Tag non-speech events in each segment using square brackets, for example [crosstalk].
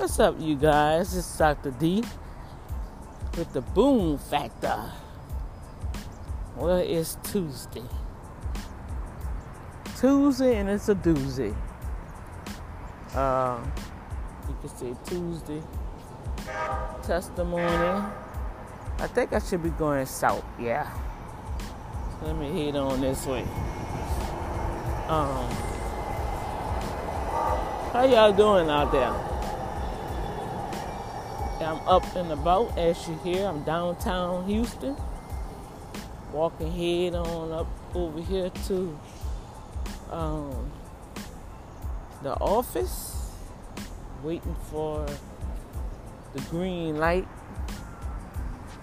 What's up, you guys? It's Dr. D with the Boom Factor. Well, it's Tuesday. Tuesday, and it's a doozy. Uh, you can say Tuesday testimony. I think I should be going south, yeah. Let me head on this way. Um, how y'all doing out there? I'm up and about as you hear. I'm downtown Houston. Walking head on up over here to um, the office, waiting for the green light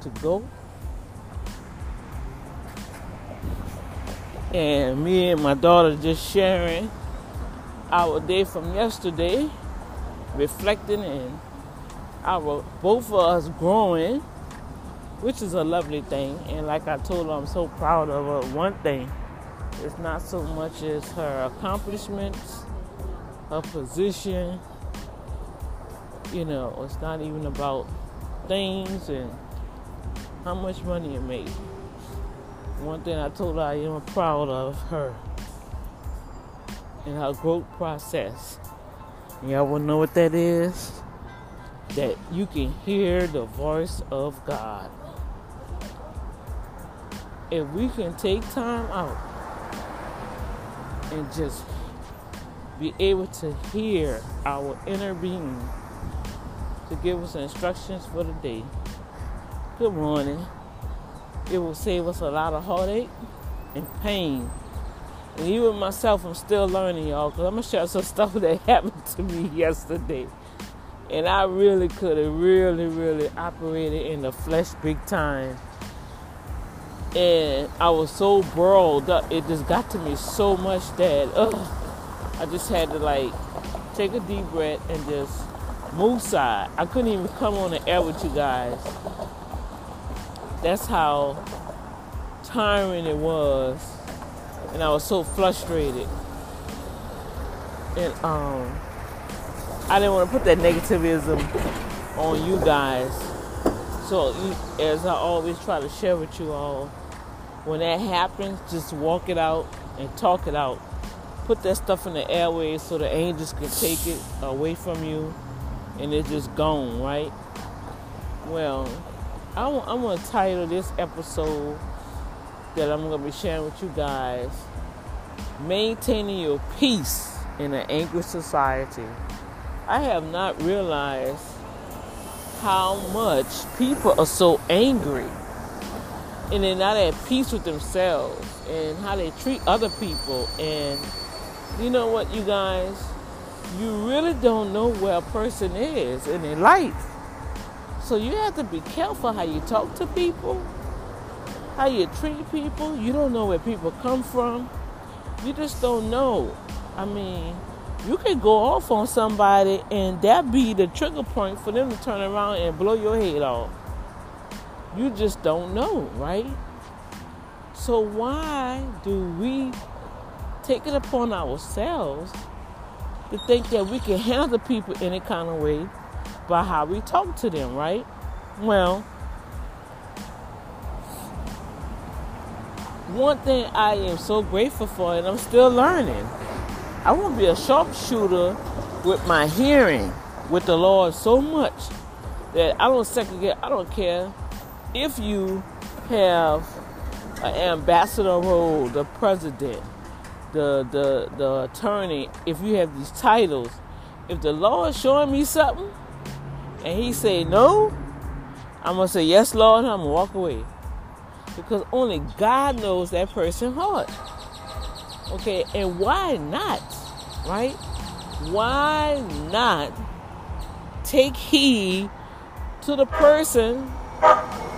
to go. And me and my daughter just sharing our day from yesterday, reflecting and our both of us growing, which is a lovely thing. And like I told her, I'm so proud of her. One thing, it's not so much as her accomplishments, her position. You know, it's not even about things and how much money you made. One thing I told her I am proud of her and her growth process. Y'all wanna know what that is? That you can hear the voice of God. If we can take time out and just be able to hear our inner being to give us instructions for the day. Good morning. It will save us a lot of heartache and pain. And even myself, I'm still learning, y'all, because I'm going to share some [laughs] stuff that happened to me yesterday. And I really could have really, really operated in the flesh big time. And I was so brawled up, it just got to me so much that ugh, I just had to like take a deep breath and just move side. I couldn't even come on the air with you guys. That's how tiring it was. And I was so frustrated. And um I didn't want to put that negativism on you guys. So, as I always try to share with you all, when that happens, just walk it out and talk it out. Put that stuff in the airways so the angels can take it away from you and it's just gone, right? Well, I'm going to title this episode that I'm going to be sharing with you guys Maintaining Your Peace in an Angry Society. I have not realized how much people are so angry and they're not at peace with themselves and how they treat other people. And you know what, you guys? You really don't know where a person is in their life. So you have to be careful how you talk to people, how you treat people. You don't know where people come from. You just don't know. I mean, you can go off on somebody and that be the trigger point for them to turn around and blow your head off. You just don't know, right? So why do we take it upon ourselves to think that we can handle people any kind of way by how we talk to them, right? Well, one thing I am so grateful for, and I'm still learning I want to be a sharpshooter with my hearing with the Lord so much that I don't second guess. I don't care if you have an ambassador role, the president, the the the attorney. If you have these titles, if the Lord showing me something and He say no, I'm gonna say yes, Lord. I'm gonna walk away because only God knows that person's heart. Okay, and why not? Right? Why not take heed to the person,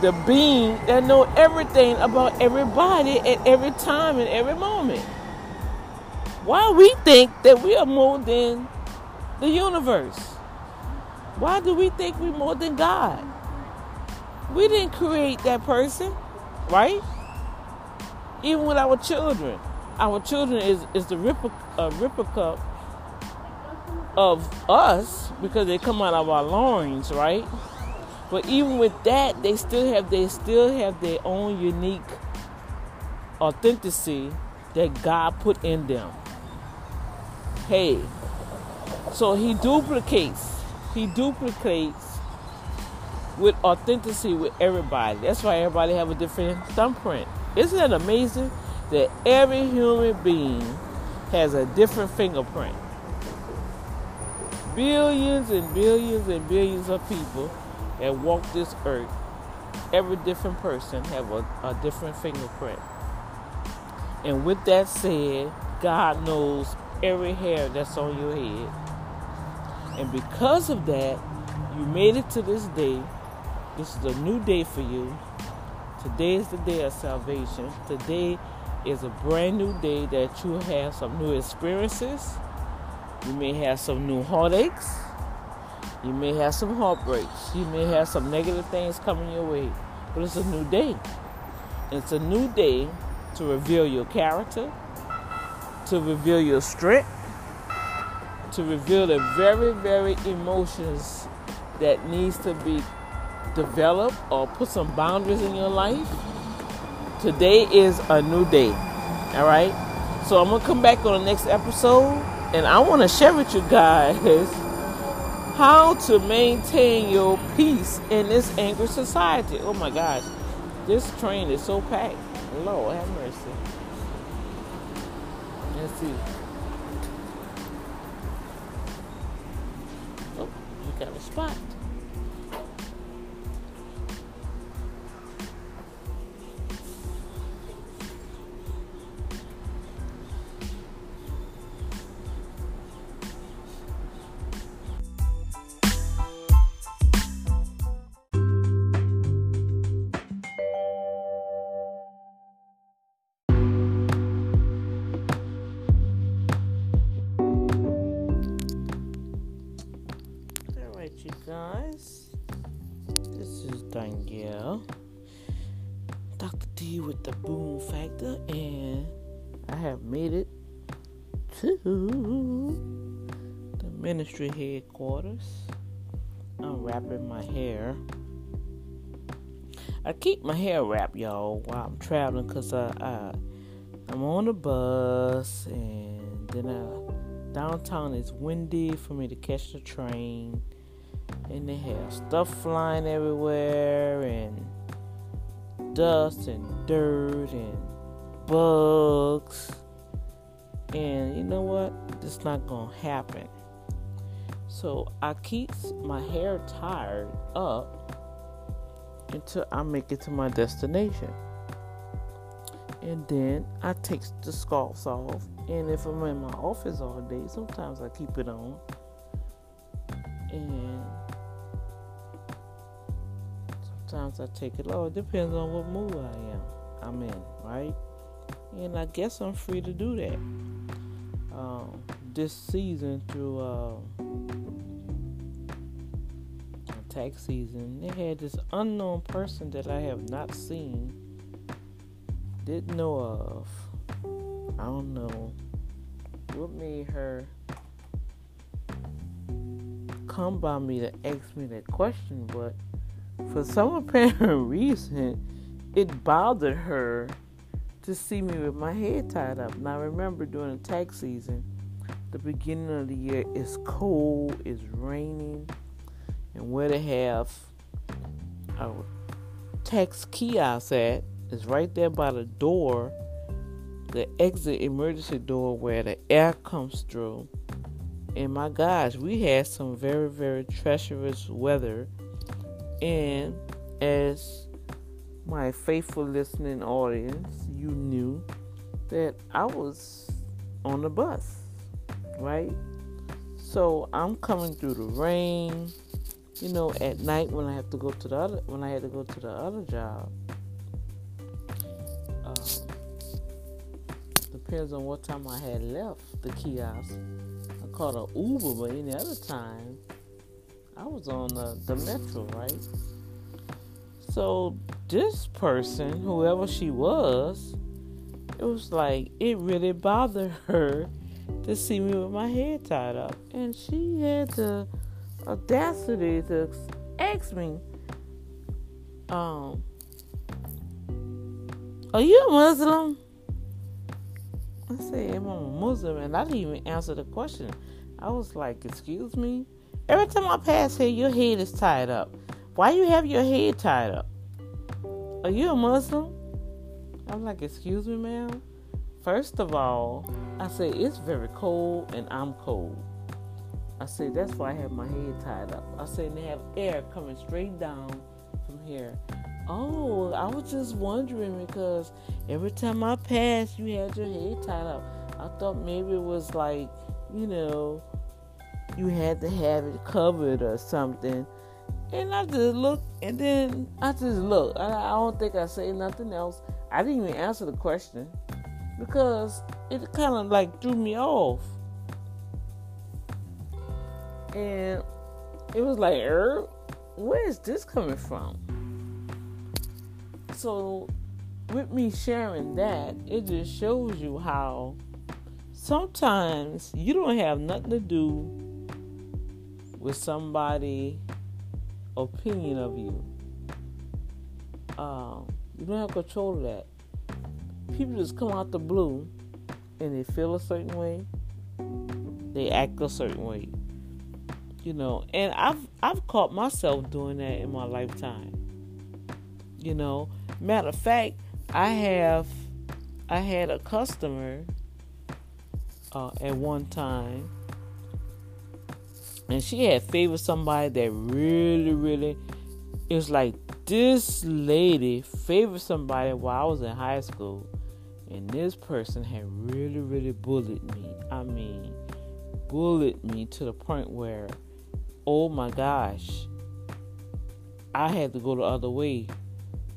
the being that know everything about everybody at every time and every moment? Why we think that we are more than the universe? Why do we think we're more than God? We didn't create that person, right? Even with our children our children is, is the replica, uh, replica of us because they come out of our loins, right? But even with that, they still have they still have their own unique authenticity that God put in them. Hey, so he duplicates. He duplicates with authenticity with everybody. That's why everybody have a different thumbprint. Isn't that amazing that every human being has a different fingerprint? Billions and billions and billions of people that walk this earth, every different person have a, a different fingerprint. And with that said, God knows every hair that's on your head. And because of that, you made it to this day. This is a new day for you. Today is the day of salvation. Today is a brand new day that you have some new experiences. You may have some new heartaches. You may have some heartbreaks. You may have some negative things coming your way. But it's a new day. It's a new day to reveal your character, to reveal your strength, to reveal the very, very emotions that needs to be developed or put some boundaries in your life. Today is a new day. All right. So I'm gonna come back on the next episode, and I want to share with you guys [laughs] how to maintain your peace in this angry society. Oh my gosh, this train is so packed. Lord have mercy. Let's see. Oh, you got a spot. Headquarters. I'm wrapping my hair. I keep my hair wrapped, y'all, while I'm traveling because I, I, I'm on a bus and then I, downtown is windy for me to catch the train and they have stuff flying everywhere and dust and dirt and bugs. And you know what? It's not gonna happen. So I keep my hair tied up until I make it to my destination. And then I take the scarves off. And if I'm in my office all day, sometimes I keep it on. And sometimes I take it off. It depends on what mood I am. I'm in, right? And I guess I'm free to do that. Um, this season through uh, tax season, they had this unknown person that I have not seen, didn't know of. I don't know what made her come by me to ask me that question, but for some [laughs] apparent reason, it bothered her to see me with my head tied up. Now, I remember during the tax season, the beginning of the year, it's cold, it's raining, and where they have a tax kiosk at is right there by the door, the exit emergency door where the air comes through. And my gosh, we had some very, very treacherous weather and as my faithful listening audience, you knew that I was on the bus, right? So I'm coming through the rain, you know, at night when I have to go to the other when I had to go to the other job. Um, depends on what time I had left the kiosk. I caught an Uber, but any other time I was on the, the metro, right? So this person, whoever she was, it was like it really bothered her to see me with my head tied up. And she had the audacity to ask me, um, Are you a Muslim? I said, I'm a Muslim, and I didn't even answer the question. I was like, Excuse me? Every time I pass here, your head is tied up. Why you have your head tied up? Are you a Muslim? I'm like, Excuse me, ma'am? First of all, I say it's very cold and I'm cold. I say that's why I have my head tied up. I say they have air coming straight down from here. Oh, I was just wondering because every time I passed, you had your head tied up. I thought maybe it was like, you know, you had to have it covered or something. And I just looked, and then I just looked. I, I don't think I say nothing else. I didn't even answer the question because it kind of like threw me off. And it was like, er, where is this coming from? So, with me sharing that, it just shows you how sometimes you don't have nothing to do with somebody' opinion of you. Um, you don't have control of that. People just come out the blue and they feel a certain way, they act a certain way. You know, and I've I've caught myself doing that in my lifetime. You know, matter of fact, I have I had a customer uh, at one time, and she had favored somebody that really, really. It was like this lady favored somebody while I was in high school, and this person had really, really bullied me. I mean, bullied me to the point where, oh my gosh, I had to go the other way.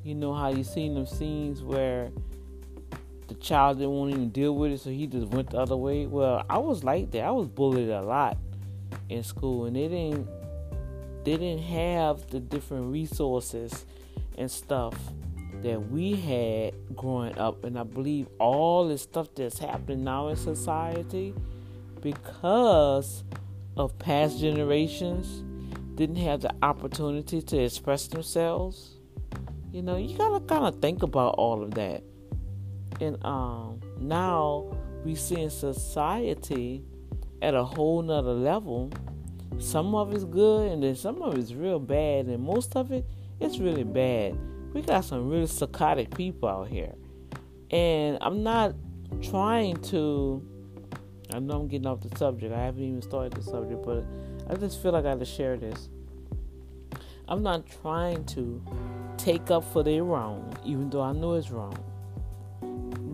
You know how you seen them scenes where the child didn't want to even deal with it, so he just went the other way. Well, I was like that. I was bullied a lot in school, and they didn't they didn't have the different resources and stuff that we had growing up. And I believe all the stuff that's happening now in society because of past generations didn't have the opportunity to express themselves. You know, you gotta kind of think about all of that. And um, now we see in society at a whole nother level. Some of it's good and then some of it's real bad, and most of it it's really bad we got some really psychotic people out here. And I'm not trying to I know I'm getting off the subject. I haven't even started the subject, but I just feel like I to share this. I'm not trying to take up for their wrong, even though I know it's wrong.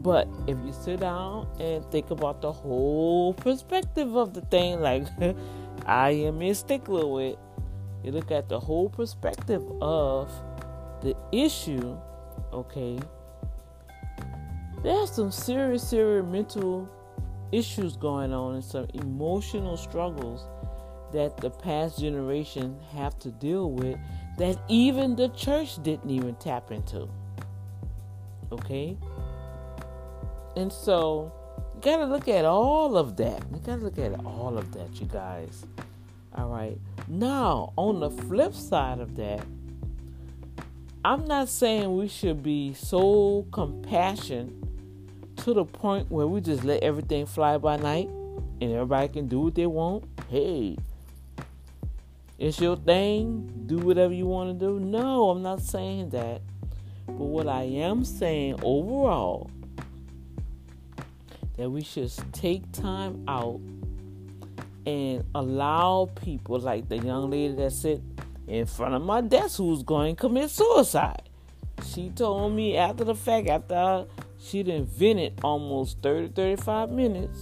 But if you sit down and think about the whole perspective of the thing, like [laughs] I am a stickler with, you look at the whole perspective of the issue, okay, there's some serious, serious mental issues going on and some emotional struggles that the past generation have to deal with that even the church didn't even tap into. Okay? And so, you got to look at all of that. You got to look at all of that, you guys. All right. Now, on the flip side of that, I'm not saying we should be so compassionate to the point where we just let everything fly by night and everybody can do what they want. Hey, it's your thing. Do whatever you want to do. No, I'm not saying that. But what I am saying overall that we should take time out and allow people like the young lady that said in front of my desk who's going to commit suicide. She told me after the fact, after she'd invented almost 30, 35 minutes.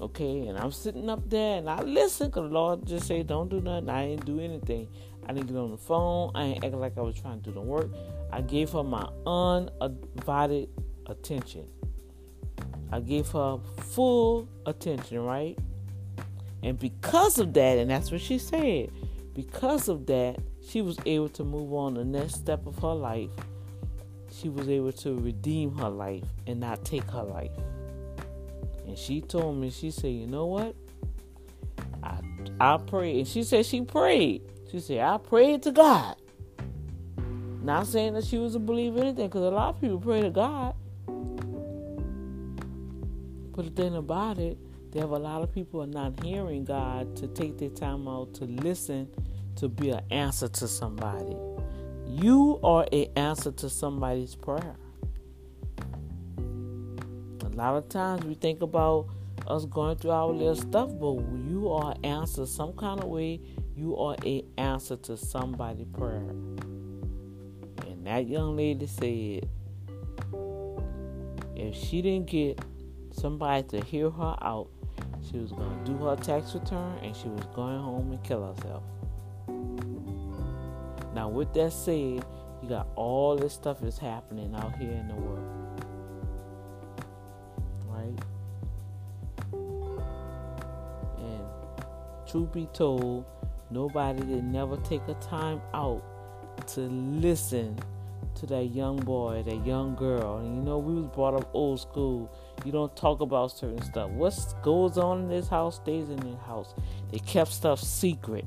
Okay, and I'm sitting up there and I listen because the Lord just say, don't do nothing. I didn't do anything. I didn't get on the phone. I ain't acting like I was trying to do the work. I gave her my undivided attention. I gave her full attention, right? And because of that, and that's what she said, because of that, she was able to move on the next step of her life. She was able to redeem her life and not take her life. And she told me, she said, you know what? I I prayed. And she said she prayed. She said, I prayed to God. Not saying that she was a believer anything, because a lot of people pray to God. But the thing about it, they have a lot of people are not hearing God to take their time out to listen to be an answer to somebody. You are an answer to somebody's prayer. A lot of times we think about us going through our little stuff, but you are an answer some kind of way. You are an answer to somebody's prayer. And that young lady said, if she didn't get somebody to hear her out, she was going to do her tax return and she was going home and kill herself. Now, with that said, you got all this stuff that's happening out here in the world. Right? And truth be told, nobody did never take a time out to listen to that young boy, that young girl. And you know, we was brought up old school. You don't talk about certain stuff. What goes on in this house stays in this house. They kept stuff secret.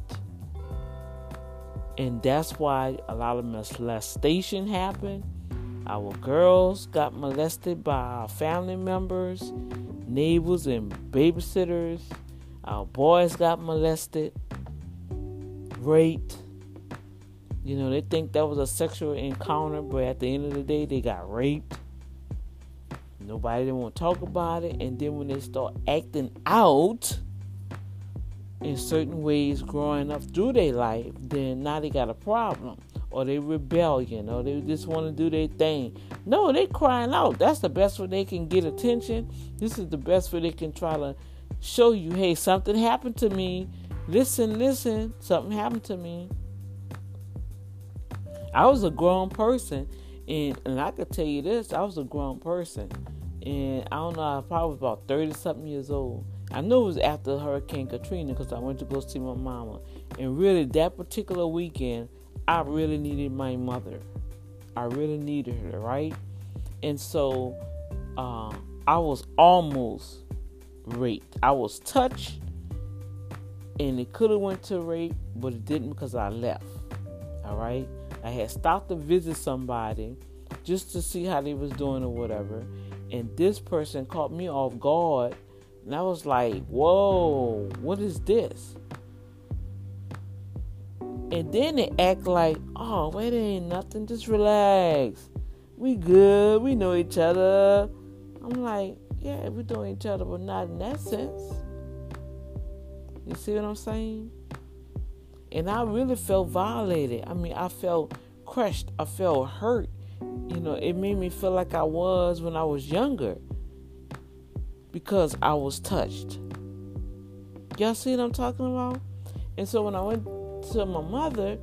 And that's why a lot of molestation happened. Our girls got molested by our family members, neighbors, and babysitters. Our boys got molested, raped. You know, they think that was a sexual encounter, but at the end of the day, they got raped. Nobody didn't want to talk about it. And then when they start acting out, in certain ways growing up through their life, then now they got a problem. Or they rebellion, or they just want to do their thing. No, they crying out. That's the best way they can get attention. This is the best way they can try to show you, hey, something happened to me. Listen, listen, something happened to me. I was a grown person, and, and I could tell you this, I was a grown person. And I don't know, I probably was about 30 something years old. I knew it was after Hurricane Katrina because I went to go see my mama. And really, that particular weekend, I really needed my mother. I really needed her, right? And so uh, I was almost raped. I was touched, and it could have went to rape, but it didn't because I left. All right, I had stopped to visit somebody just to see how they was doing or whatever, and this person caught me off guard and I was like, whoa, what is this? And then they act like, oh, wait, ain't nothing, just relax. We good, we know each other. I'm like, yeah, we know each other, but not in that sense. You see what I'm saying? And I really felt violated. I mean, I felt crushed. I felt hurt. You know, it made me feel like I was when I was younger because I was touched. Y'all see what I'm talking about? And so when I went to my mother,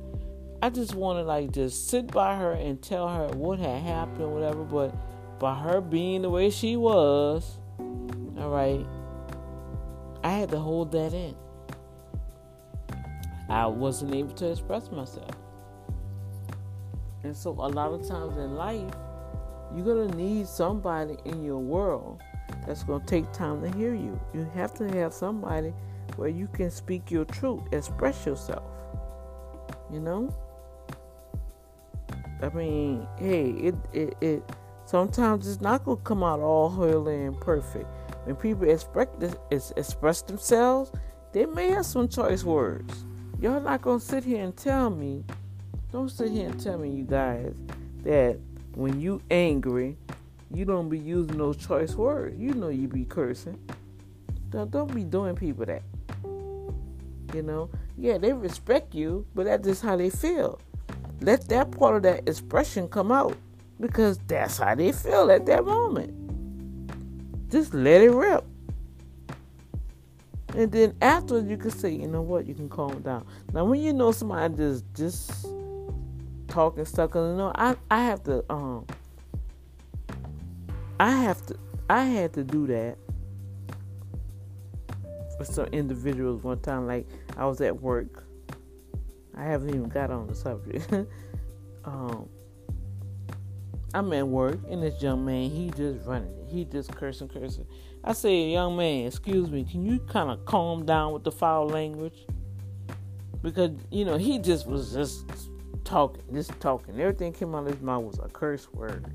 I just wanted like just sit by her and tell her what had happened or whatever. But by her being the way she was, all right, I had to hold that in. I wasn't able to express myself. And so a lot of times in life, you're gonna need somebody in your world that's going to take time to hear you. You have to have somebody where you can speak your truth, express yourself. You know? I mean, hey, it it, it sometimes it's not gonna come out all holy and perfect. When people express express themselves, they may have some choice words. Y'all not gonna sit here and tell me. Don't sit here and tell me, you guys, that when you angry, you don't be using those choice words. You know you be cursing. Don't, don't be doing people that. You know, yeah, they respect you, but that's just how they feel. Let that part of that expression come out because that's how they feel at that moment. Just let it rip. And then afterwards, you can say, you know what, you can calm down. Now, when you know somebody just just talking stuff, cause you know, I I have to um I have to I had to do that with some individuals one time like I was at work. I haven't even got on the subject. [laughs] um, I'm at work and this young man he just running he just cursing, cursing. I say, young man, excuse me, can you kind of calm down with the foul language? Because you know he just was just talking, just talking. Everything came out of his mouth was a curse word.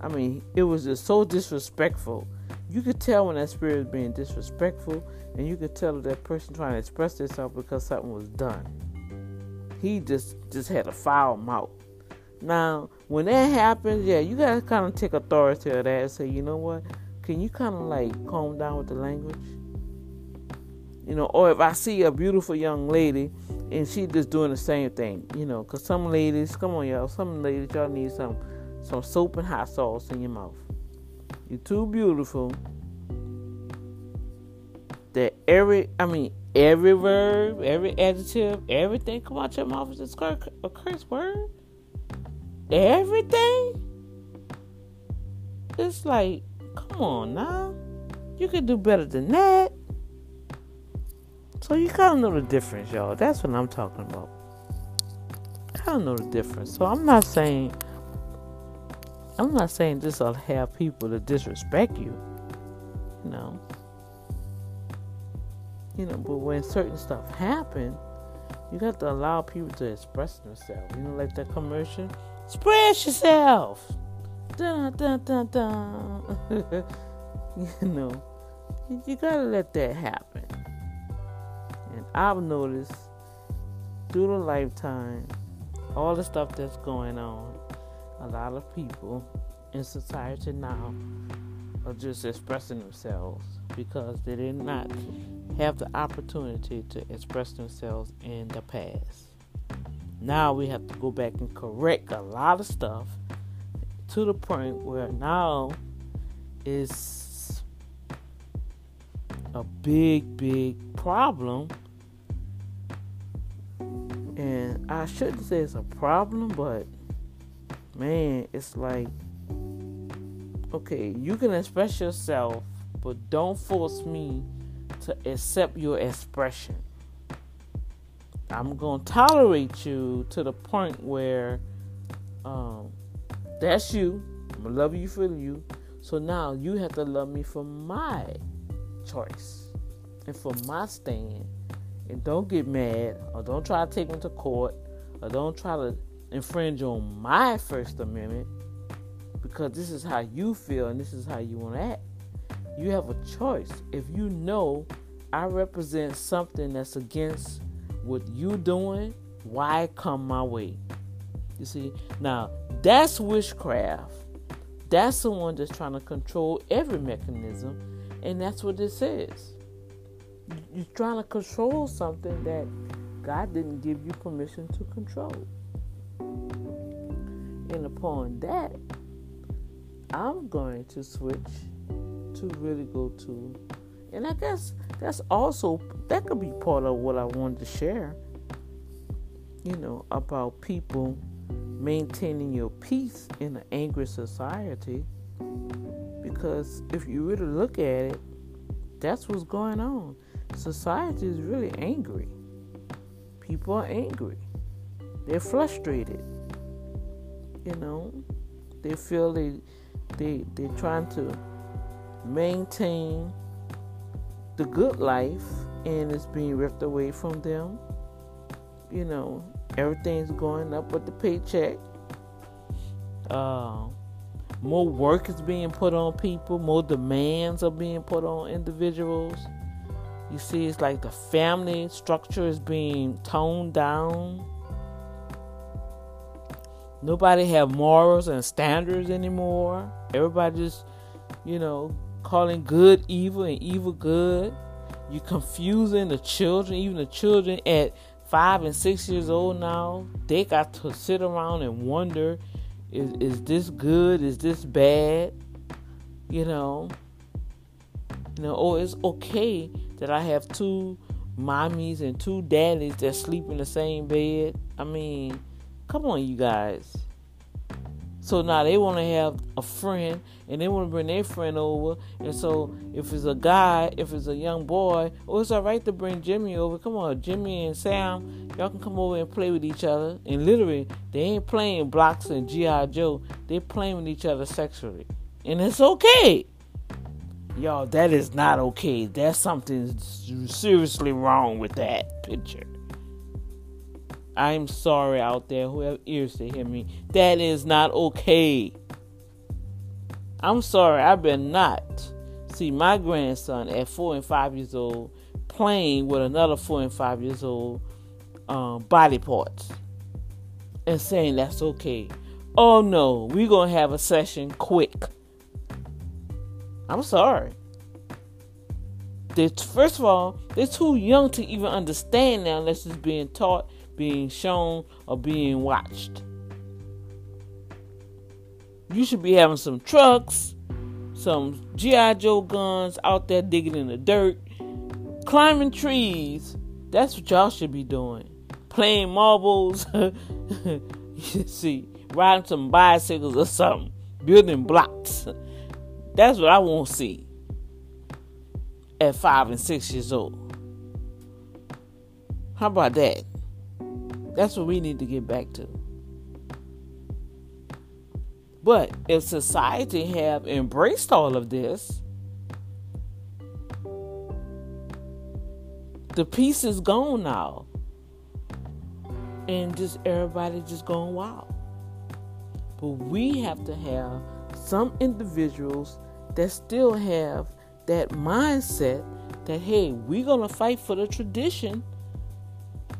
I mean, it was just so disrespectful. You could tell when that spirit was being disrespectful, and you could tell that person trying to express themselves because something was done. He just just had a foul mouth. Now, when that happens, yeah, you gotta kind of take authority of that and say, you know what? Can you kind of like calm down with the language? You know, or if I see a beautiful young lady and she just doing the same thing, you know, because some ladies, come on, y'all, some ladies, y'all need some some soap and hot sauce in your mouth. You're too beautiful. That every, I mean, every verb, every adjective, everything come out your mouth is a curse word. Everything. It's like, come on now. You can do better than that. So you kind of know the difference, y'all. That's what I'm talking about. Kind of know the difference. So I'm not saying I'm not saying this will have people to disrespect you. You know. You know, but when certain stuff happen, you got to allow people to express themselves. You know, like that commercial. Express yourself. Dun dun dun dun. [laughs] you know, you, you gotta let that happen. And I've noticed through the lifetime, all the stuff that's going on, a lot of people in society now are just expressing themselves because they did not have the opportunity to express themselves in the past. Now we have to go back and correct a lot of stuff to the point where now it's a big, big problem. And I shouldn't say it's a problem, but man, it's like, okay, you can express yourself, but don't force me to accept your expression. I'm gonna tolerate you to the point where um, that's you. I'm gonna love you for you. So now you have to love me for my choice and for my stand. And don't get mad or don't try to take me to court or don't try to infringe on my First Amendment because this is how you feel and this is how you want to act. You have a choice. If you know I represent something that's against what you're doing, why come my way? You see, now that's witchcraft. That's someone that's trying to control every mechanism, and that's what this is. You're trying to control something that God didn't give you permission to control. And upon that, I'm going to switch to really go to and I guess that's also that could be part of what I wanted to share. You know, about people maintaining your peace in an angry society. Because if you really look at it, that's what's going on. Society is really angry. People are angry. They're frustrated. You know, they feel they they they're trying to maintain the good life and it's being ripped away from them. You know, everything's going up with the paycheck. Uh, more work is being put on people, more demands are being put on individuals. You see, it's like the family structure is being toned down. Nobody have morals and standards anymore. Everybody just, you know, calling good evil and evil good. You're confusing the children, even the children at five and six years old now. They got to sit around and wonder is, is this good? Is this bad? You know, you know, oh, it's okay that I have two mommies and two daddies that sleep in the same bed. I mean, come on, you guys. So now they want to have a friend and they want to bring their friend over. And so if it's a guy, if it's a young boy, oh, it's all right to bring Jimmy over. Come on, Jimmy and Sam, y'all can come over and play with each other. And literally, they ain't playing blocks and G.I. Joe. They're playing with each other sexually. And it's okay. Y'all, that is not okay. There's something seriously wrong with that picture. I'm sorry out there who have ears to hear me. That is not okay. I'm sorry, I better not see my grandson at four and five years old playing with another four and five years old um, body parts and saying that's okay. Oh no, we're gonna have a session quick. I'm sorry. They're, first of all, they're too young to even understand now unless it's being taught, being shown, or being watched. You should be having some trucks, some G.I. Joe guns out there digging in the dirt, climbing trees. That's what y'all should be doing. Playing marbles. You [laughs] see, riding some bicycles or something. Building blocks. That's what I want to see at five and six years old. How about that? That's what we need to get back to. But if society have embraced all of this, the peace is gone now. And just everybody just going wild. But we have to have some individuals that still have that mindset that hey, we're gonna fight for the tradition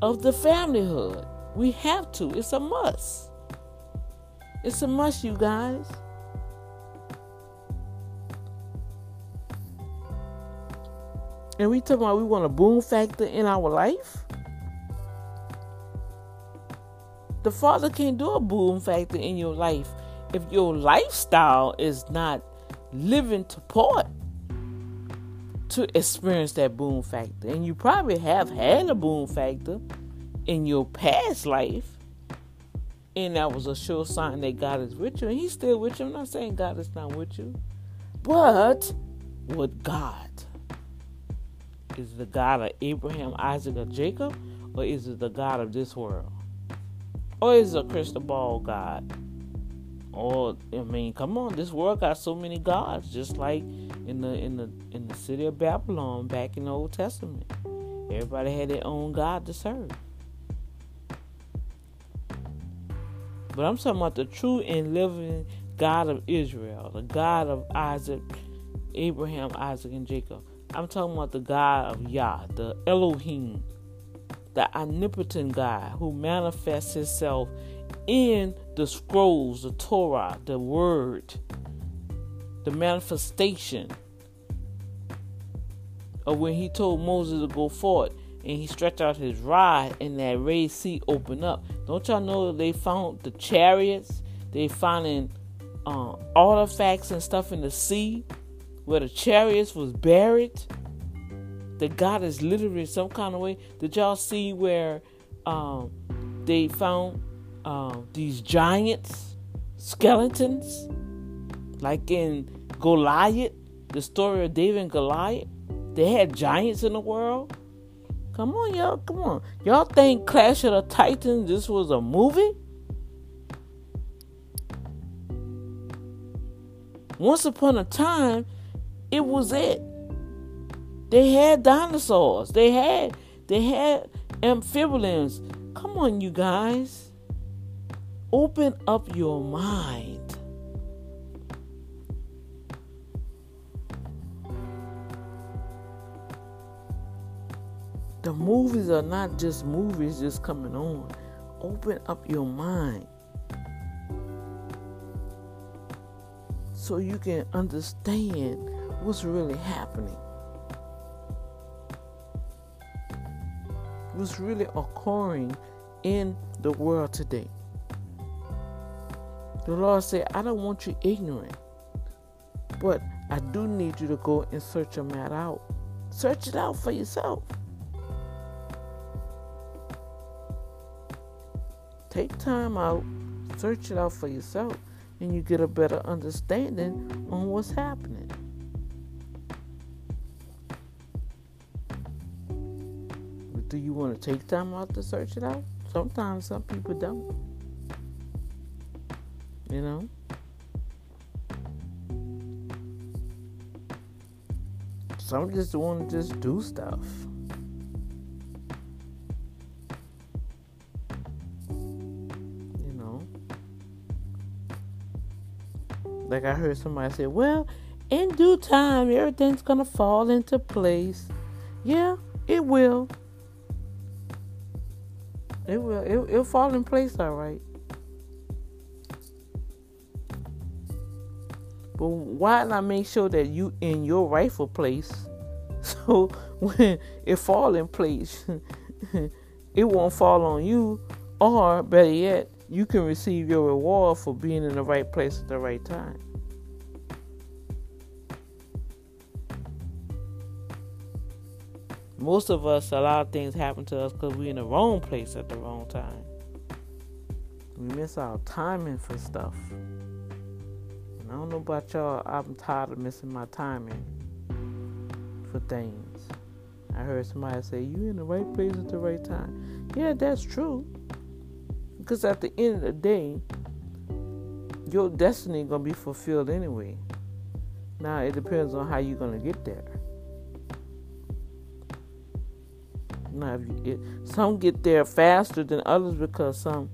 of the familyhood. We have to. It's a must. It's a must, you guys. And we talking about we want a boom factor in our life. The father can't do a boom factor in your life if your lifestyle is not living to part to experience that boom factor. And you probably have had a boom factor in your past life. And that was a sure sign that God is with you. And He's still with you. I'm not saying God is not with you. But with God. Is the God of Abraham, Isaac, or Jacob? Or is it the God of this world? Or is it a crystal ball God? Or I mean, come on, this world got so many gods, just like in the in the in the city of Babylon back in the Old Testament. Everybody had their own God to serve. But I'm talking about the true and living God of Israel, the God of Isaac, Abraham, Isaac, and Jacob. I'm talking about the God of Yah, the Elohim, the omnipotent God who manifests himself in the scrolls, the Torah, the Word, the manifestation of when he told Moses to go forward and he stretched out his rod and that Red Sea opened up. Don't y'all know they found the chariots? They finding uh, artifacts and stuff in the sea where the chariots was buried. That God is literally some kind of way. Did y'all see where um, they found uh, these giants, skeletons, like in Goliath, the story of David and Goliath. They had giants in the world. Come on, y'all. Come on. Y'all think Clash of the Titans this was a movie? Once upon a time, it was it. They had dinosaurs. They had they had amphibians. Come on, you guys. Open up your mind. The movies are not just movies just coming on. Open up your mind so you can understand what's really happening. What's really occurring in the world today. The Lord said, I don't want you ignorant, but I do need you to go and search a matter out. Search it out for yourself. Take time out, search it out for yourself, and you get a better understanding on what's happening. Do you want to take time out to search it out? Sometimes some people don't. You know? Some just want to just do stuff. You know? Like I heard somebody say, well, in due time, everything's going to fall into place. Yeah, it will. It will. It, it'll fall in place all right. But why not make sure that you in your rightful place? [laughs] So when it fall in place, [laughs] it won't fall on you, or better yet, you can receive your reward for being in the right place at the right time. Most of us, a lot of things happen to us because we're in the wrong place at the wrong time. We miss our timing for stuff. I don't know about y'all, I'm tired of missing my timing for things. I heard somebody say, You in the right place at the right time. Yeah, that's true. Because at the end of the day, your destiny gonna be fulfilled anyway. Now it depends on how you're gonna get there. Now, it, some get there faster than others because some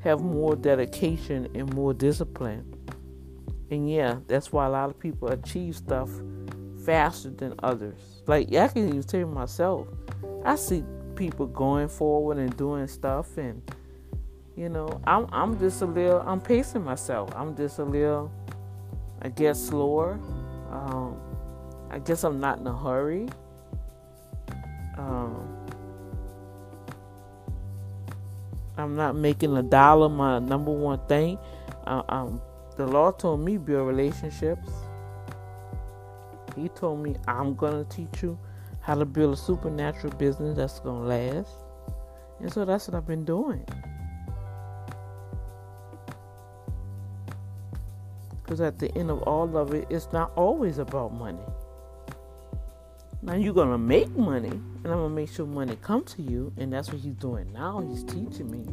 have more dedication and more discipline. And yeah, that's why a lot of people achieve stuff faster than others. Like I can even tell myself, I see people going forward and doing stuff, and you know, I'm I'm just a little, I'm pacing myself. I'm just a little, I guess, slower. Um, I guess I'm not in a hurry. Um, I'm not making a dollar my number one thing. I, I'm the Lord told me build relationships. He told me I'm gonna teach you how to build a supernatural business that's gonna last. And so that's what I've been doing. Because at the end of all of it, it's not always about money. Now you're gonna make money, and I'm gonna make sure money come to you, and that's what he's doing now. He's teaching me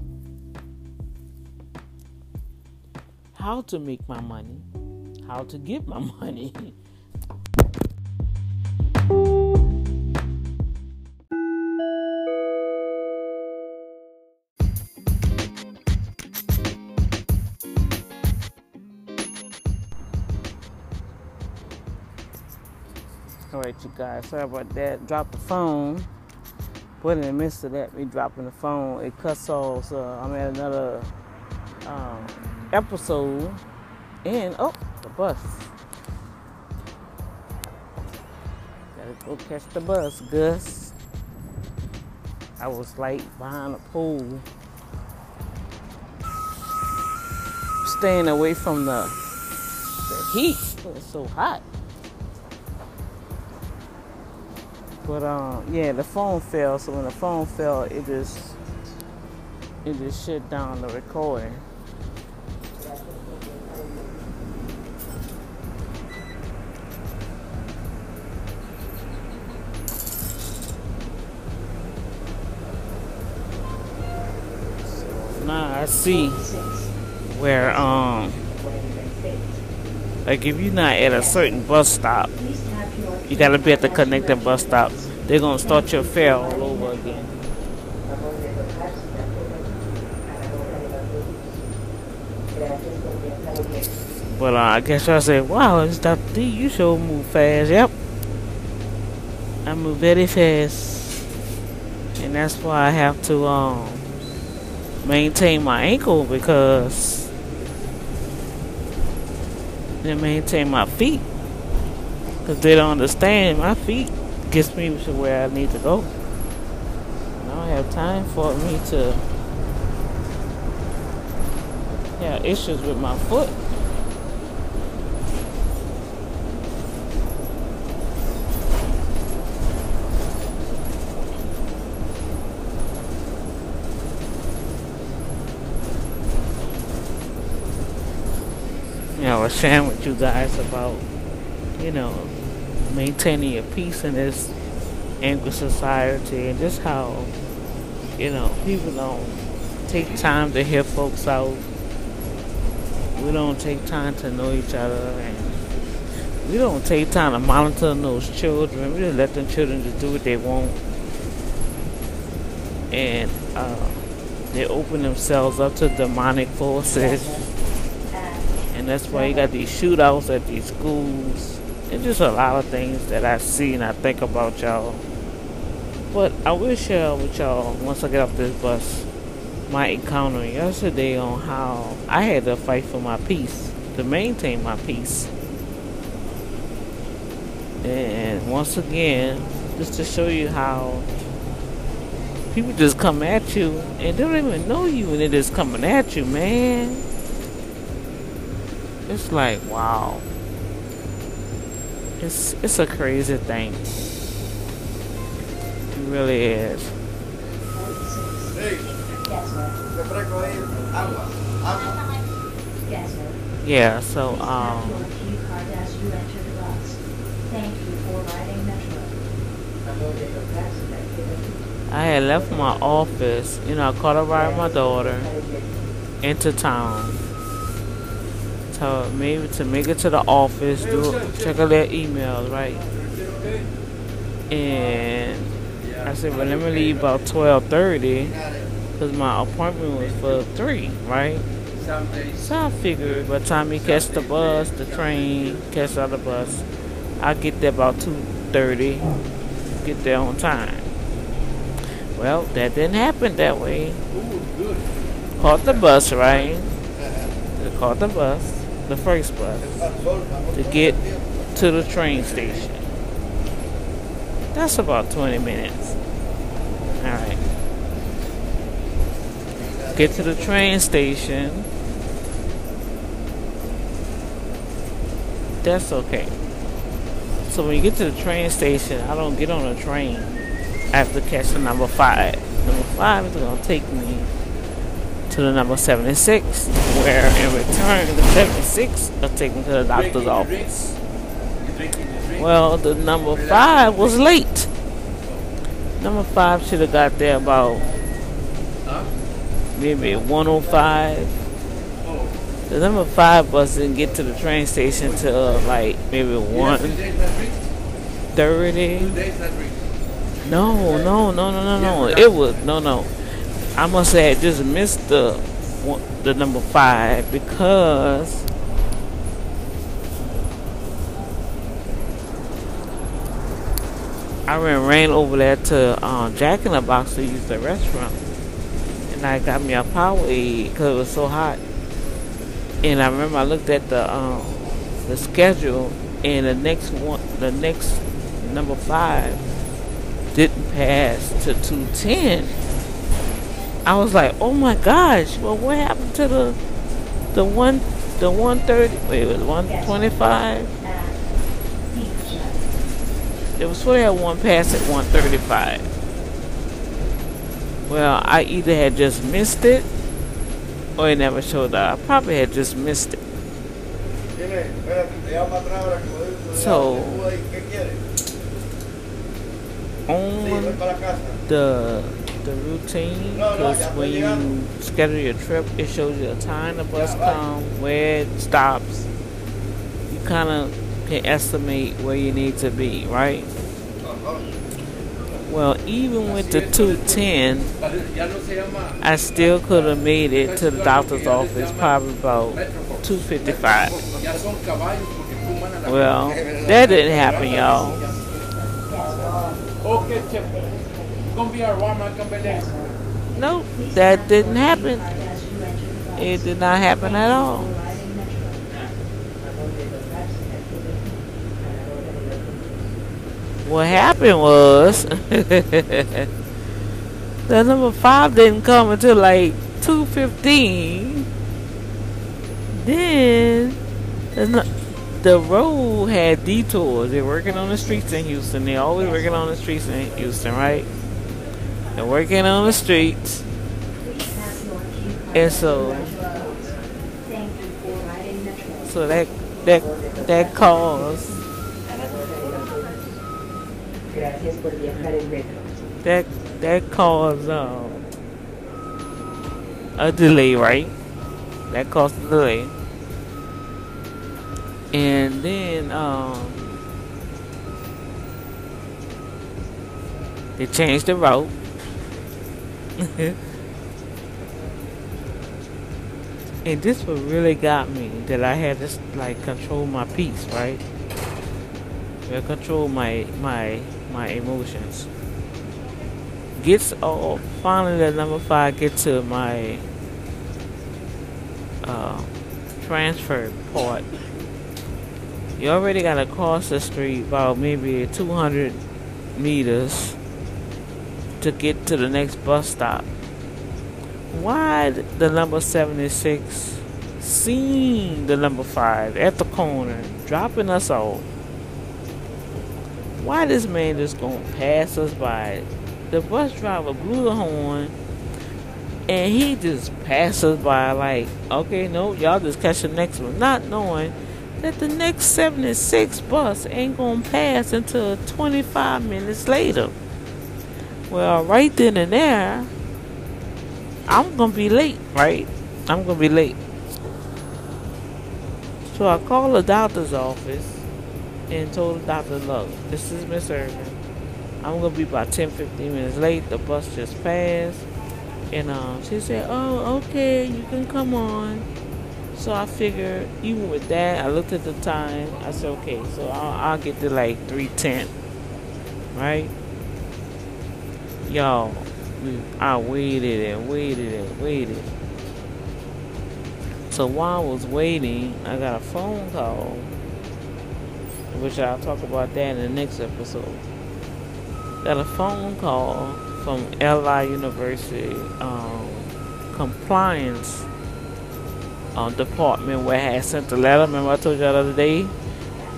how to make my money, how to get my [laughs] money. All right, you guys. Sorry about that. Dropped the phone. But in the midst of that, me dropping the phone, it cuts off. So I'm at another um, episode. And oh, the bus. Gotta go catch the bus, Gus. I was like behind a pool. Staying away from the the heat. It's so hot. But um, yeah, the phone fell. So when the phone fell, it just it just shut down the recording. See where um like if you're not at a certain bus stop, you gotta be at the connecting bus stop. They're gonna start your fare all over again. But uh, I guess I said, wow, it's Dr. D, you sure move fast. Yep. I move very fast. And that's why I have to um maintain my ankle because they maintain my feet because they don't understand my feet gets me to where I need to go. I don't have time for me to have issues with my foot. Was sharing with you guys about, you know, maintaining your peace in this angry society and just how, you know, people don't take time to hear folks out. We don't take time to know each other and we don't take time to monitor those children. We just let them children just do what they want. And uh, they open themselves up to demonic forces. And that's why you got these shootouts at these schools. And just a lot of things that I see and I think about y'all. But I will share with y'all once I get off this bus my encounter yesterday on how I had to fight for my peace, to maintain my peace. And once again, just to show you how people just come at you and don't even know you and they're just coming at you, man. It's like, wow. It's it's a crazy thing. It really is. Yeah, so um I had left my office, you know, I caught a ride my daughter into town. So maybe to make it to the office, do check out their emails, right? And I said, well, let me leave about twelve thirty, cause my appointment was for three, right? So I figured by the time he catch the bus, the train, catch the other bus, I get there about two thirty, get there on time. Well, that didn't happen that way. Caught the bus, right? Caught the bus, the first bus, to get to the train station. That's about 20 minutes. Alright. Get to the train station. That's okay. So when you get to the train station, I don't get on a train. I have to catch the number five. Number five is to take me to the number 76, where in return, the 76 will take me to the doctor's office. Well, the number five was late. Number five should have got there about maybe 105. The number five bus didn't get to the train station till like maybe 130. No, no, no, no, no, no. It was no, no. I must say I just missed the the number five because I ran over there to um, Jack in the Box to use the restaurant, and I got me a Powerade because it was so hot. And I remember I looked at the um, the schedule, and the next one, the next number five didn't pass to 210. I was like, oh my gosh, well, what happened to the the one the 130? Wait, it was 125. It was supposed to have one pass at 135. Well, I either had just missed it or it never showed up. I probably had just missed it. So on the the routine because when you schedule your trip, it shows you the time the bus comes, where it stops. You kind of can estimate where you need to be, right? Well, even with the 210, I still could have made it to the doctor's office probably about 255. Well, that didn't happen, y'all. Gonna be our warm Nope, that didn't happen. It did not happen at all. What happened was [laughs] the number five didn't come until like two fifteen. Then the road had detours. They're working on the streets in Houston. They're always working on the streets in Houston, right? They're working on the streets. And so so that that that caused that that caused um, a delay, right? That caused a delay. And then um, they changed the route. [laughs] and this what really got me that I had to like control my peace, right? I control my my my emotions. Gets all finally the number five get to my uh, transfer part. You already got to cross the street about maybe 200 meters to get to the next bus stop. Why the number 76 seeing the number 5 at the corner dropping us off? Why this man just gonna pass us by? The bus driver blew the horn and he just passes by like, okay, no, y'all just catch the next one, not knowing that the next 76 bus ain't gonna pass until 25 minutes later. Well, right then and there, I'm gonna be late, right? I'm gonna be late. So I called the doctor's office and told the doctor, look, this is Miss Irvin. I'm gonna be about 10 15 minutes late. The bus just passed and um, she said, "Oh, okay, you can come on." So I figured, even with that, I looked at the time. I said, "Okay, so I'll, I'll get to like three ten, right?" Y'all, I waited and waited and waited. So while I was waiting, I got a phone call, which I'll talk about that in the next episode. Got a phone call from LI University um, compliance uh, department where I had sent the letter. Remember I told you the other day?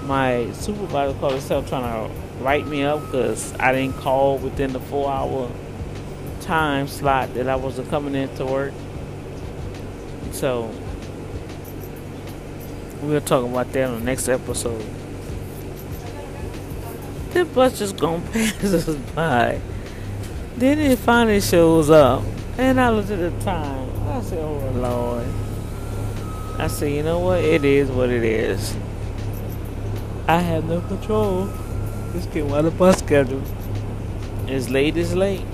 My supervisor called herself trying to write me up because I didn't call within the four hour time slot that I wasn't coming into work. So we'll talk about that on the next episode. The bus just gonna [laughs] pass us by. Then it finally shows up. And I looked at the time. I said, oh Lord. I said, you know what? It is what it is. I have no control. Just get on the bus schedule. As late as late.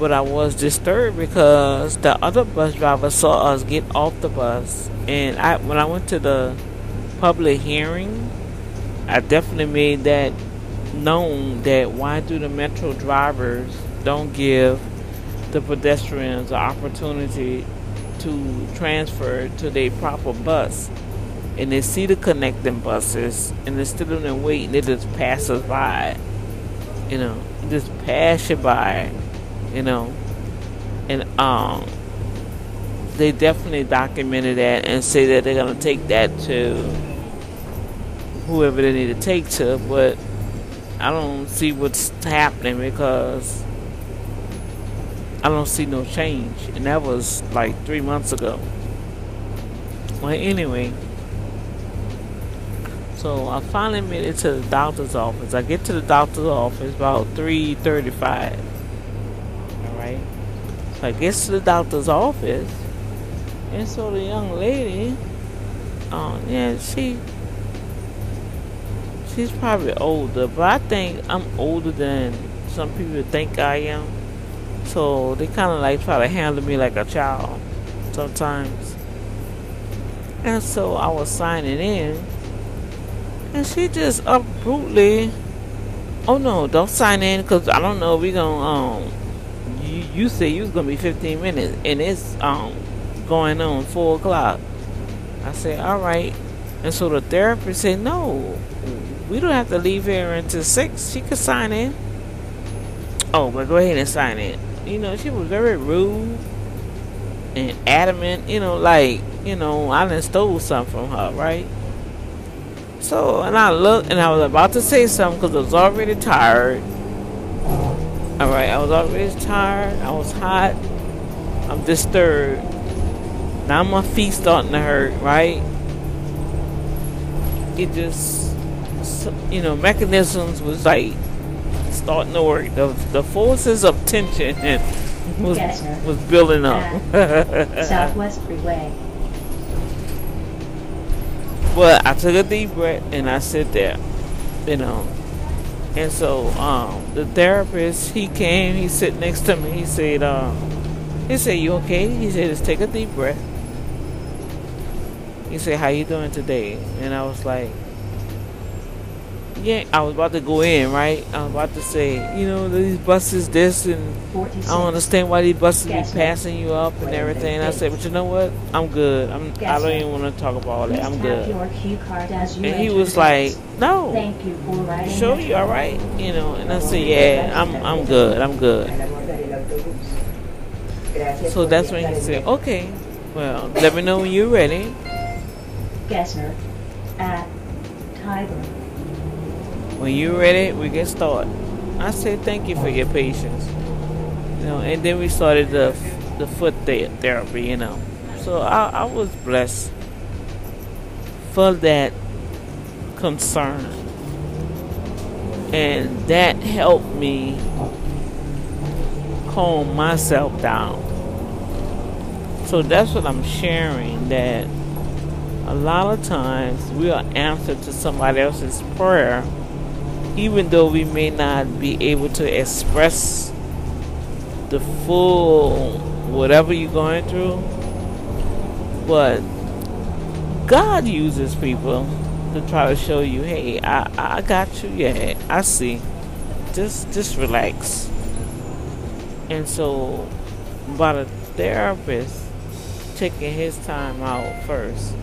But I was disturbed because the other bus driver saw us get off the bus. And I when I went to the public hearing, I definitely made that known that why do the metro drivers don't give the pedestrians the opportunity to transfer to their proper bus and they see the connecting buses and instead of them waiting they just pass us by you know just pass you by you know and um they definitely documented that and say that they're gonna take that to whoever they need to take to but I don't see what's happening because I don't see no change. And that was like three months ago. Well, anyway, so I finally made it to the doctor's office. I get to the doctor's office about 3.35. Alright? So I get to the doctor's office. And so the young lady, um, yeah, she she's probably older, but I think I'm older than some people think I am. So they kind of like try to handle me like a child sometimes. And so I was signing in, and she just abruptly, oh no, don't sign in because I don't know. We gonna um, you, say you was gonna be 15 minutes, and it's um going on four o'clock. I said, all right. And so the therapist said, no, we don't have to leave here until six. She could sign in. Oh, but go ahead and sign in. You know, she was very rude and adamant. You know, like you know, I done stole something from her, right? So, and I looked, and I was about to say something because I was already tired. All right, I was already tired. I was hot. I'm disturbed. Now my feet starting to hurt, right? It just you know, mechanisms was like starting to work. The, the forces of tension [laughs] was, was building up. [laughs] Southwest Freeway. But I took a deep breath and I sit there, you know. And so um, the therapist, he came, he sit next to me. He said, um, he said, "You okay?" He said, "Just take a deep breath." He said, "How you doing today?" And I was like, yeah, I was about to go in, right? I was about to say, you know, these buses, this, and I don't understand why these buses be passing you up and everything. And I said, but you know what? I'm good. I'm. I don't even want to talk about all that. I'm good. And he was like, no. Thank you for writing. Show you all right, you know. And I said, yeah, I'm. I'm good. I'm good. So that's when he said, okay, well, let me know when you're ready. Gessner at Tiber. When you're ready, we can start. I say thank you for your patience. You know, and then we started the the foot therapy. You know, so I, I was blessed for that concern, and that helped me calm myself down. So that's what I'm sharing. That a lot of times we are answered to somebody else's prayer even though we may not be able to express the full whatever you're going through, but God uses people to try to show you, hey, I, I got you, yeah, I see. Just just relax. And so by the therapist taking his time out first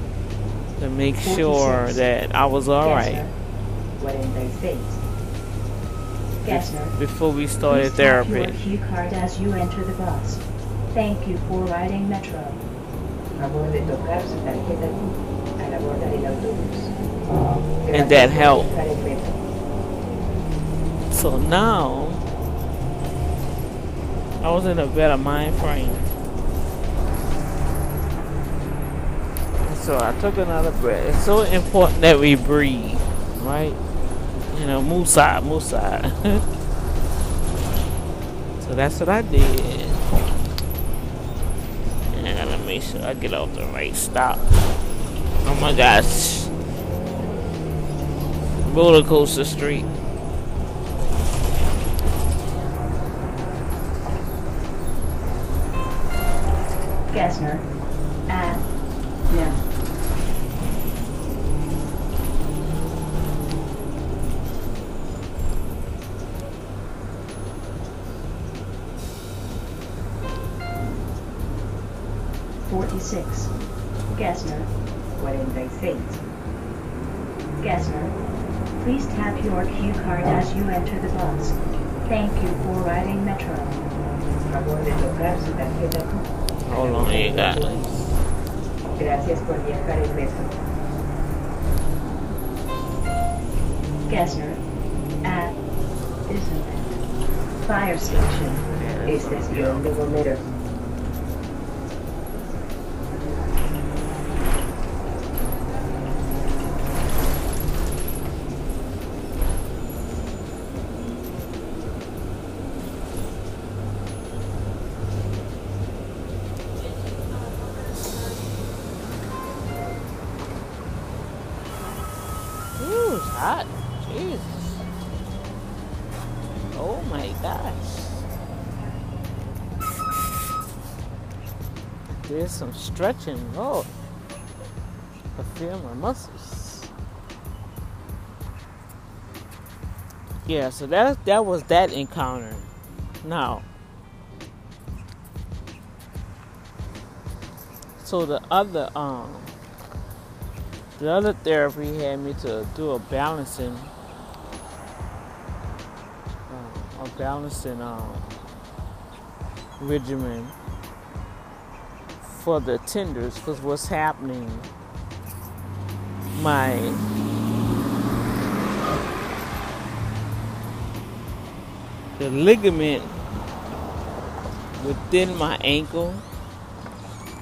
to make sure that I was alright. What in they face? Gessner. Before we started therapy. Your cue card as you enter the bus. Thank you for riding Metro. Favor tocar su tarjeta al abordar el autobús. And that helped. So now I was in a better mind frame. So I took another breath. It's so important that we breathe, right? You know, move side, move side. [laughs] so that's what I did. And I gotta make sure I get off the right stop. Oh my gosh. Roller coaster street. Gessner. 46. Gessner, 46. Gessner, please tap your cue card as you enter the bus. Thank you for riding Metro. How long you got? Gracias por viajar en Metro. Gessner, at, isn't it? Fire station. Is this the only one There's some stretching. Oh. I feel my muscles. Yeah, so that that was that encounter. Now, so the other um the other therapy had me to do a balancing, uh, a balancing um, regimen for the tenders. Because what's happening, my the ligament within my ankle.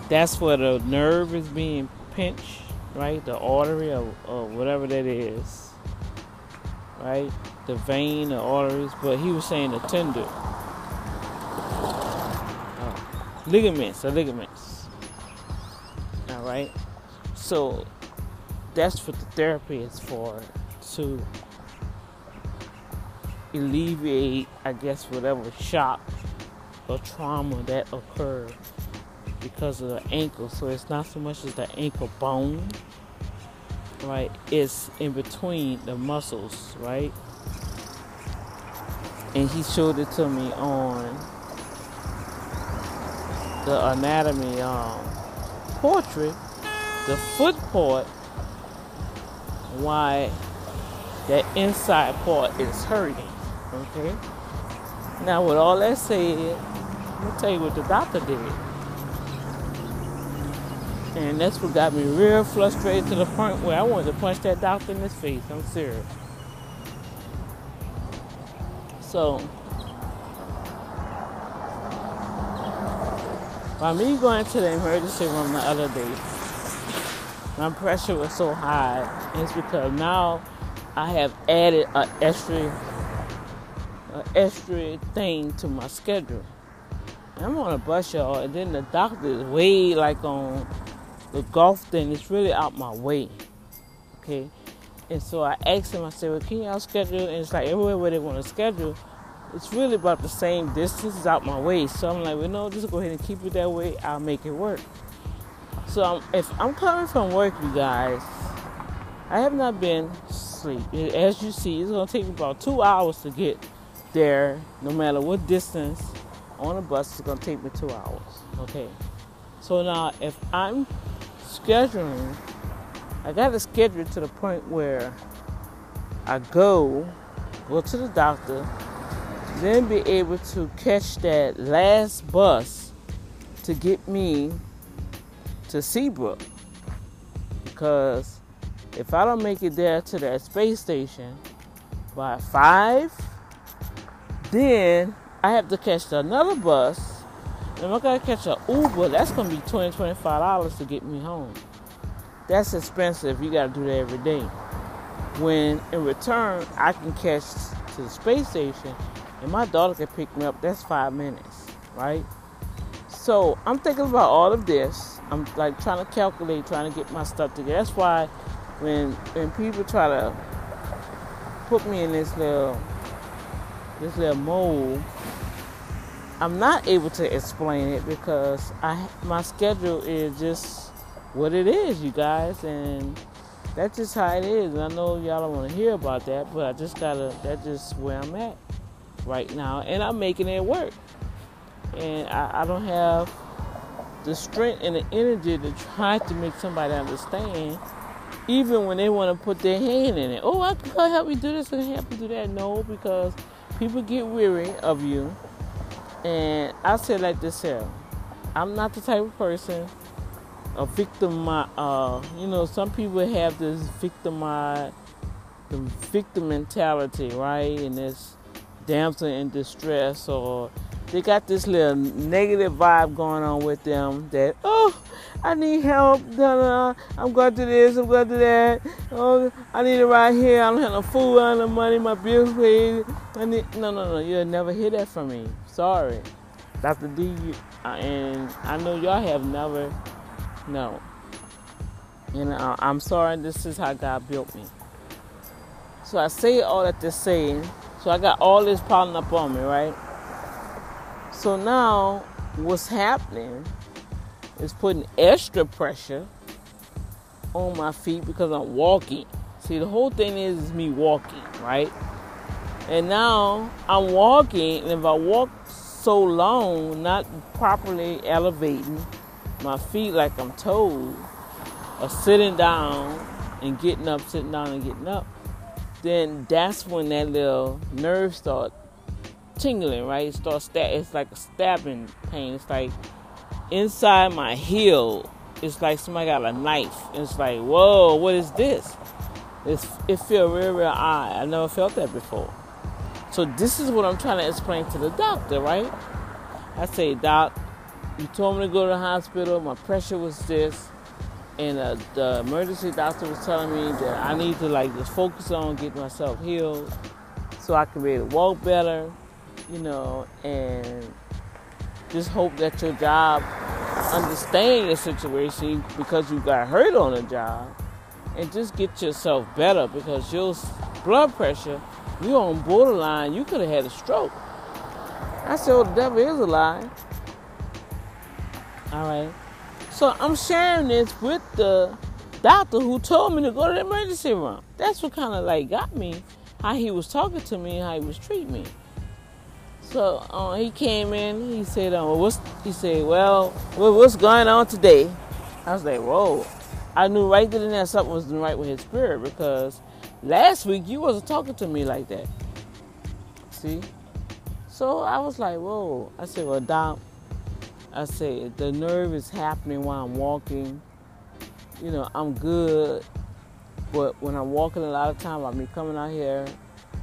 That's where the nerve is being pinched right? The artery or, or whatever that is, right? The vein or arteries, but he was saying the tender. Oh, ligaments, the ligaments. Right. So that's what the therapy is for to alleviate, I guess, whatever shock or trauma that occurred because of the ankle. So it's not so much as the ankle bone, right? It's in between the muscles, right? And he showed it to me on the anatomy um, portrait, the foot part, why that inside part is hurting. Okay? Now, with all that said, let me tell you what the doctor did. And that's what got me real frustrated to the point where I wanted to punch that doctor in his face. I'm serious. So, by me going to the emergency room the other day, my pressure was so high. It's because now I have added an extra, an extra thing to my schedule. I'm on a bus, y'all, and then the doctor is way like on the golf thing. It's really out my way, okay. And so I asked him. I said, "Well, can y'all schedule?" And it's like everywhere where they want to schedule, it's really about the same distance. Out my way. So I'm like, "Well, no, just go ahead and keep it that way. I'll make it work." So um, if I'm coming from work, you guys, I have not been asleep. As you see, it's gonna take me about two hours to get there, no matter what distance on a bus. It's gonna take me two hours. Okay. So now, if I'm scheduling, I got to schedule to the point where I go, go to the doctor, then be able to catch that last bus to get me to Seabrook. Because if I don't make it there to that space station by five, then I have to catch another bus. And I gotta catch an Uber, that's gonna be $20, $25 to get me home. That's expensive. You gotta do that every day. When in return, I can catch to the space station and my daughter can pick me up. That's five minutes, right? So I'm thinking about all of this. I'm like trying to calculate, trying to get my stuff together. That's why when when people try to put me in this little this little mold, I'm not able to explain it because I my schedule is just what it is, you guys, and that's just how it is. And I know y'all don't want to hear about that, but I just gotta. That's just where I'm at right now, and I'm making it work. And I, I don't have the strength and the energy to try to make somebody understand, even when they want to put their hand in it. Oh, I can help you do this and help you do that. No, because people get weary of you. And I say like this here, I'm not the type of person, a victim. Uh, you know, some people have this victimize, the victim mentality, right? And this damsel in distress or they got this little negative vibe going on with them that oh I need help, I'm going to do this, I'm going to do that. Oh, I need it right here. I don't have no food, I don't have no money, my bills paid. I need no, no, no. You'll never hear that from me. Sorry, Dr. D, you, uh, and I know y'all have never. No, and uh, I'm sorry. This is how God built me. So I say all that to say. So I got all this piling up on me, right? So now what's happening is putting extra pressure on my feet because I'm walking. See, the whole thing is, is me walking, right? And now I'm walking, and if I walk so long, not properly elevating my feet like I'm told, or sitting down and getting up, sitting down and getting up, then that's when that little nerve start tingling, right? It starts stab. It's like a stabbing pain. It's like inside my heel. It's like somebody got a knife. It's like, whoa, what is this? It's, it feels real, real odd. I never felt that before. So this is what I'm trying to explain to the doctor, right? I say, Doc, you told me to go to the hospital. My pressure was this, and uh, the emergency doctor was telling me that I need to like just focus on getting myself healed, so I can be able to walk better, you know, and just hope that your job understand your situation because you got hurt on the job and just get yourself better because your blood pressure, you're on borderline, you could have had a stroke. I said, oh, the devil is a lie. All right. So I'm sharing this with the doctor who told me to go to the emergency room. That's what kind of like got me, how he was talking to me, how he was treating me. So uh, he came in. He said, uh, "What's?" He said, "Well, what's going on today?" I was like, "Whoa!" I knew right then and there something wasn't right with his spirit because last week you wasn't talking to me like that. See? So I was like, "Whoa!" I said, "Well, Doc," I say "the nerve is happening while I'm walking. You know, I'm good, but when I'm walking, a lot of time, I mean, coming out here,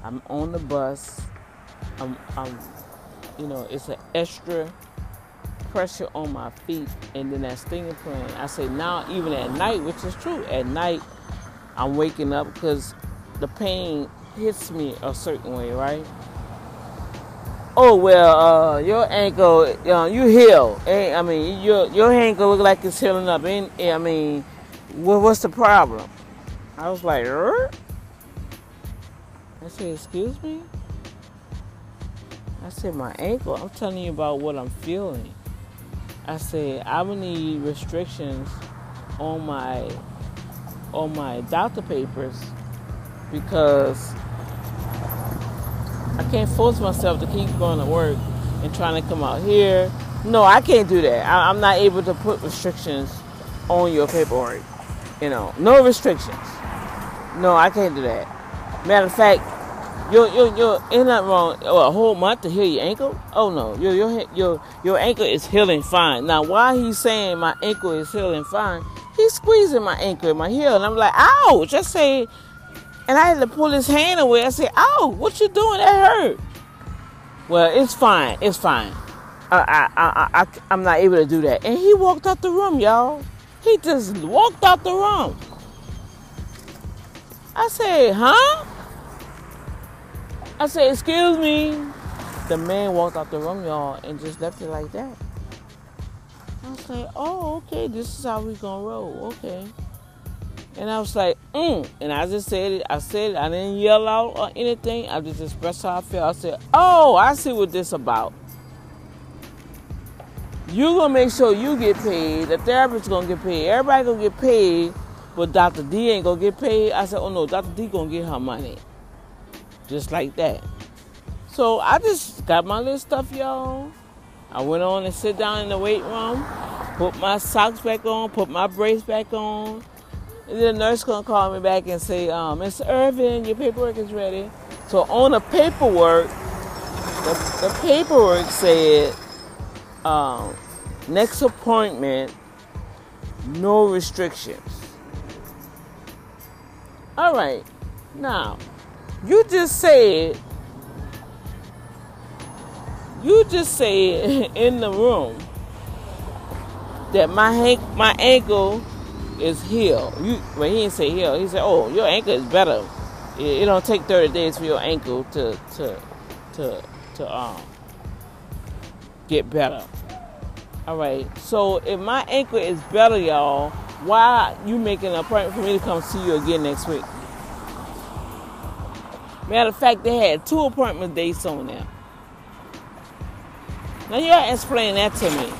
I'm on the bus." I'm, I'm you know, it's an extra pressure on my feet and then that stinging pain. I say now, even at night, which is true, at night I'm waking up because the pain hits me a certain way, right? Oh well, uh, your ankle, know, you heal. I mean, your your ankle look like it's healing up. And I mean, what, what's the problem? I was like, er? I said, excuse me. I said, my ankle. I'm telling you about what I'm feeling. I said, I would need restrictions on my on my doctor papers because I can't force myself to keep going to work and trying to come out here. No, I can't do that. I, am not able to put restrictions on your paperwork. You know, no restrictions. No, I can't do that. Matter of fact, your your your ain't nothing wrong. Oh, a whole month to heal your ankle? Oh no, your your your your ankle is healing fine. Now, why he's saying my ankle is healing fine? He's squeezing my ankle in my heel, and I'm like, ouch! I say, and I had to pull his hand away. I said, "Oh, what you doing? That hurt. Well, it's fine. It's fine. I, I, I, I, I'm not able to do that. And he walked out the room, y'all. He just walked out the room. I said, huh? I said, excuse me. The man walked out the room, y'all, and just left it like that. I was like, oh, okay, this is how we gonna roll. Okay. And I was like, mm. And I just said it. I said it. I didn't yell out or anything. I just expressed how I felt. I said, oh, I see what this about. You gonna make sure you get paid. The therapist gonna get paid. Everybody gonna get paid, but Dr. D ain't gonna get paid. I said, oh no, Dr. D gonna get her money just like that. So I just got my little stuff, y'all. I went on and sit down in the weight room, put my socks back on, put my brace back on. And then the nurse gonna call me back and say, um, Mr. Irvin, your paperwork is ready. So on the paperwork, the, the paperwork said, um, next appointment, no restrictions. All right, now you just said, you just said [laughs] in the room that my my ankle is healed. You, well, he didn't say healed. He said, "Oh, your ankle is better. It, it don't take 30 days for your ankle to to to to um get better." All right. So if my ankle is better, y'all, why you making an appointment for me to come see you again next week? Matter of fact, they had two appointment dates on there. Now you gotta explain that to me.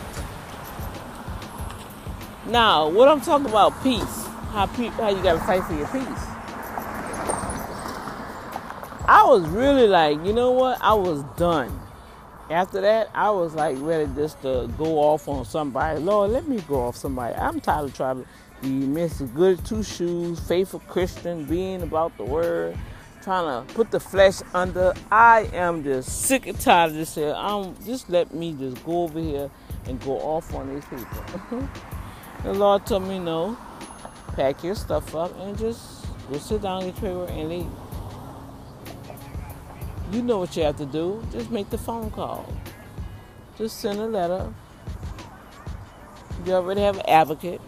Now, what I'm talking about, peace. How pe- how you gotta fight for your peace. I was really like, you know what? I was done. After that, I was like ready just to go off on somebody. Lord, let me go off somebody. I'm tired of trying to be Mr. Good Two Shoes, faithful Christian, being about the word trying to put the flesh under. I am just sick and tired of this here. I'm just let me just go over here and go off on these people. [laughs] the Lord told me no. Pack your stuff up and just go sit down in your and leave. You know what you have to do. Just make the phone call. Just send a letter. You already have an advocate.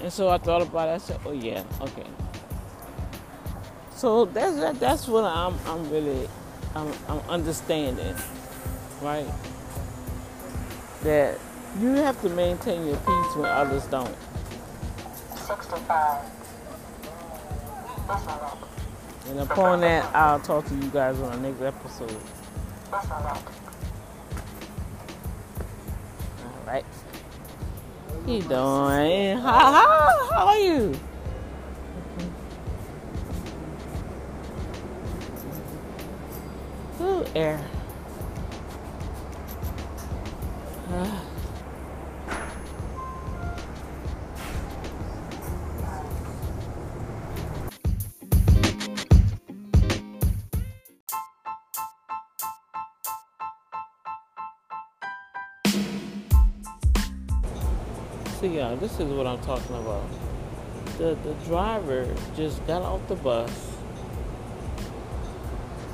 And so I thought about it. I said, oh yeah, okay. So that's that, that's what I'm I'm really I'm, I'm understanding, right? That you have to maintain your peace when others don't. 65. Ethernet. And upon that, I'll talk to you guys on the next episode. All right. How you doing? How, how, how are you? Ooh, air. [sighs] [sighs] [sighs] Ah. See, y'all, this is what I'm talking about. The the driver just got off the bus.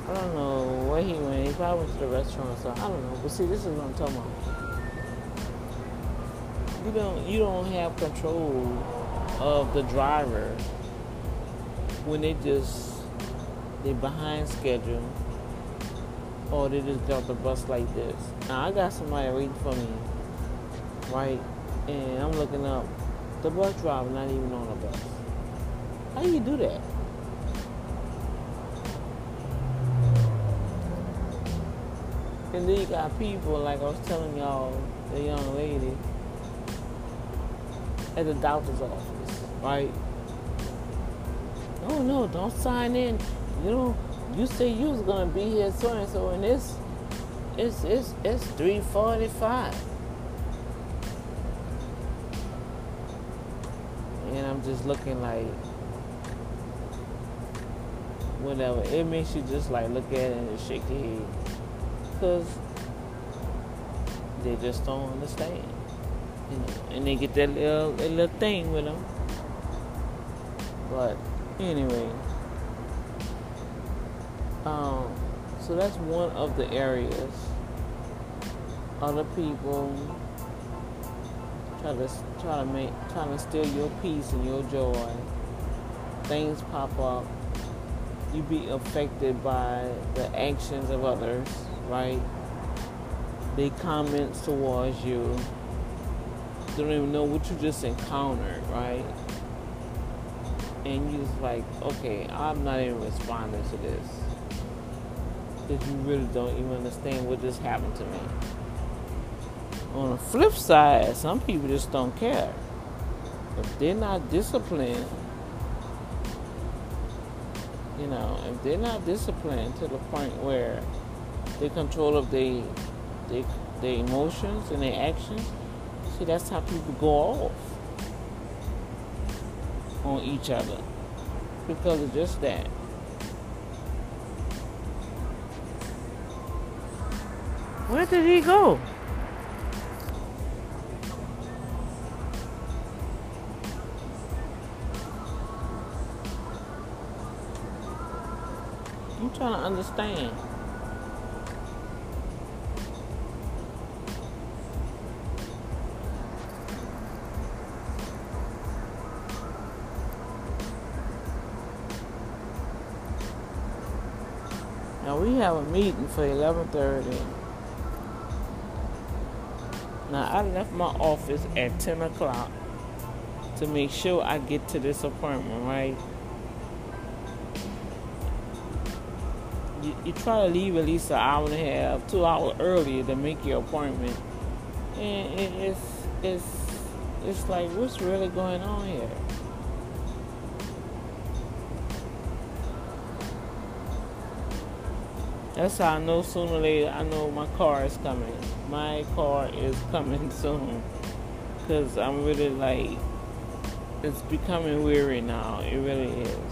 I don't know where he went. He probably went to the restaurant, so I don't know. But see, this is what I'm talking about. You don't you don't have control of the driver when they just they behind schedule or they just got the bus like this. Now I got somebody waiting for me, right? And I'm looking up the bus driver not even on the bus. How do you do that? And then you got people like I was telling y'all, the young lady at the doctor's office, right? Oh no, don't sign in. You know, you say you was gonna be here so and so, and it's it's it's it's three forty five. Just looking like whatever. It makes you just like look at it and shake your head. Cause they just don't understand. You know, and they get that little that little thing with them. But anyway, um, so that's one of the areas. Other people try to try to make trying to steal your peace and your joy. Things pop up. You be affected by the actions of others, right? They comments towards you. They don't even know what you just encountered, right? And you just like, okay, I'm not even responding to this. Because you really don't even understand what just happened to me. On the flip side, some people just don't care. If they're not disciplined, you know, if they're not disciplined to the point where they control of their their emotions and their actions, see that's how people go off on each other because of just that. Where did he go? Trying to understand. Now we have a meeting for 11:30. Now I left my office at 10 o'clock to make sure I get to this appointment, right? You, try to leave at least an hour and a half, two hours earlier to make your appointment, and it, it's it's it's like what's really going on here? That's how I know sooner or later I know my car is coming. My car is coming [laughs] soon. Cause I'm really like it's becoming weary now. It really is.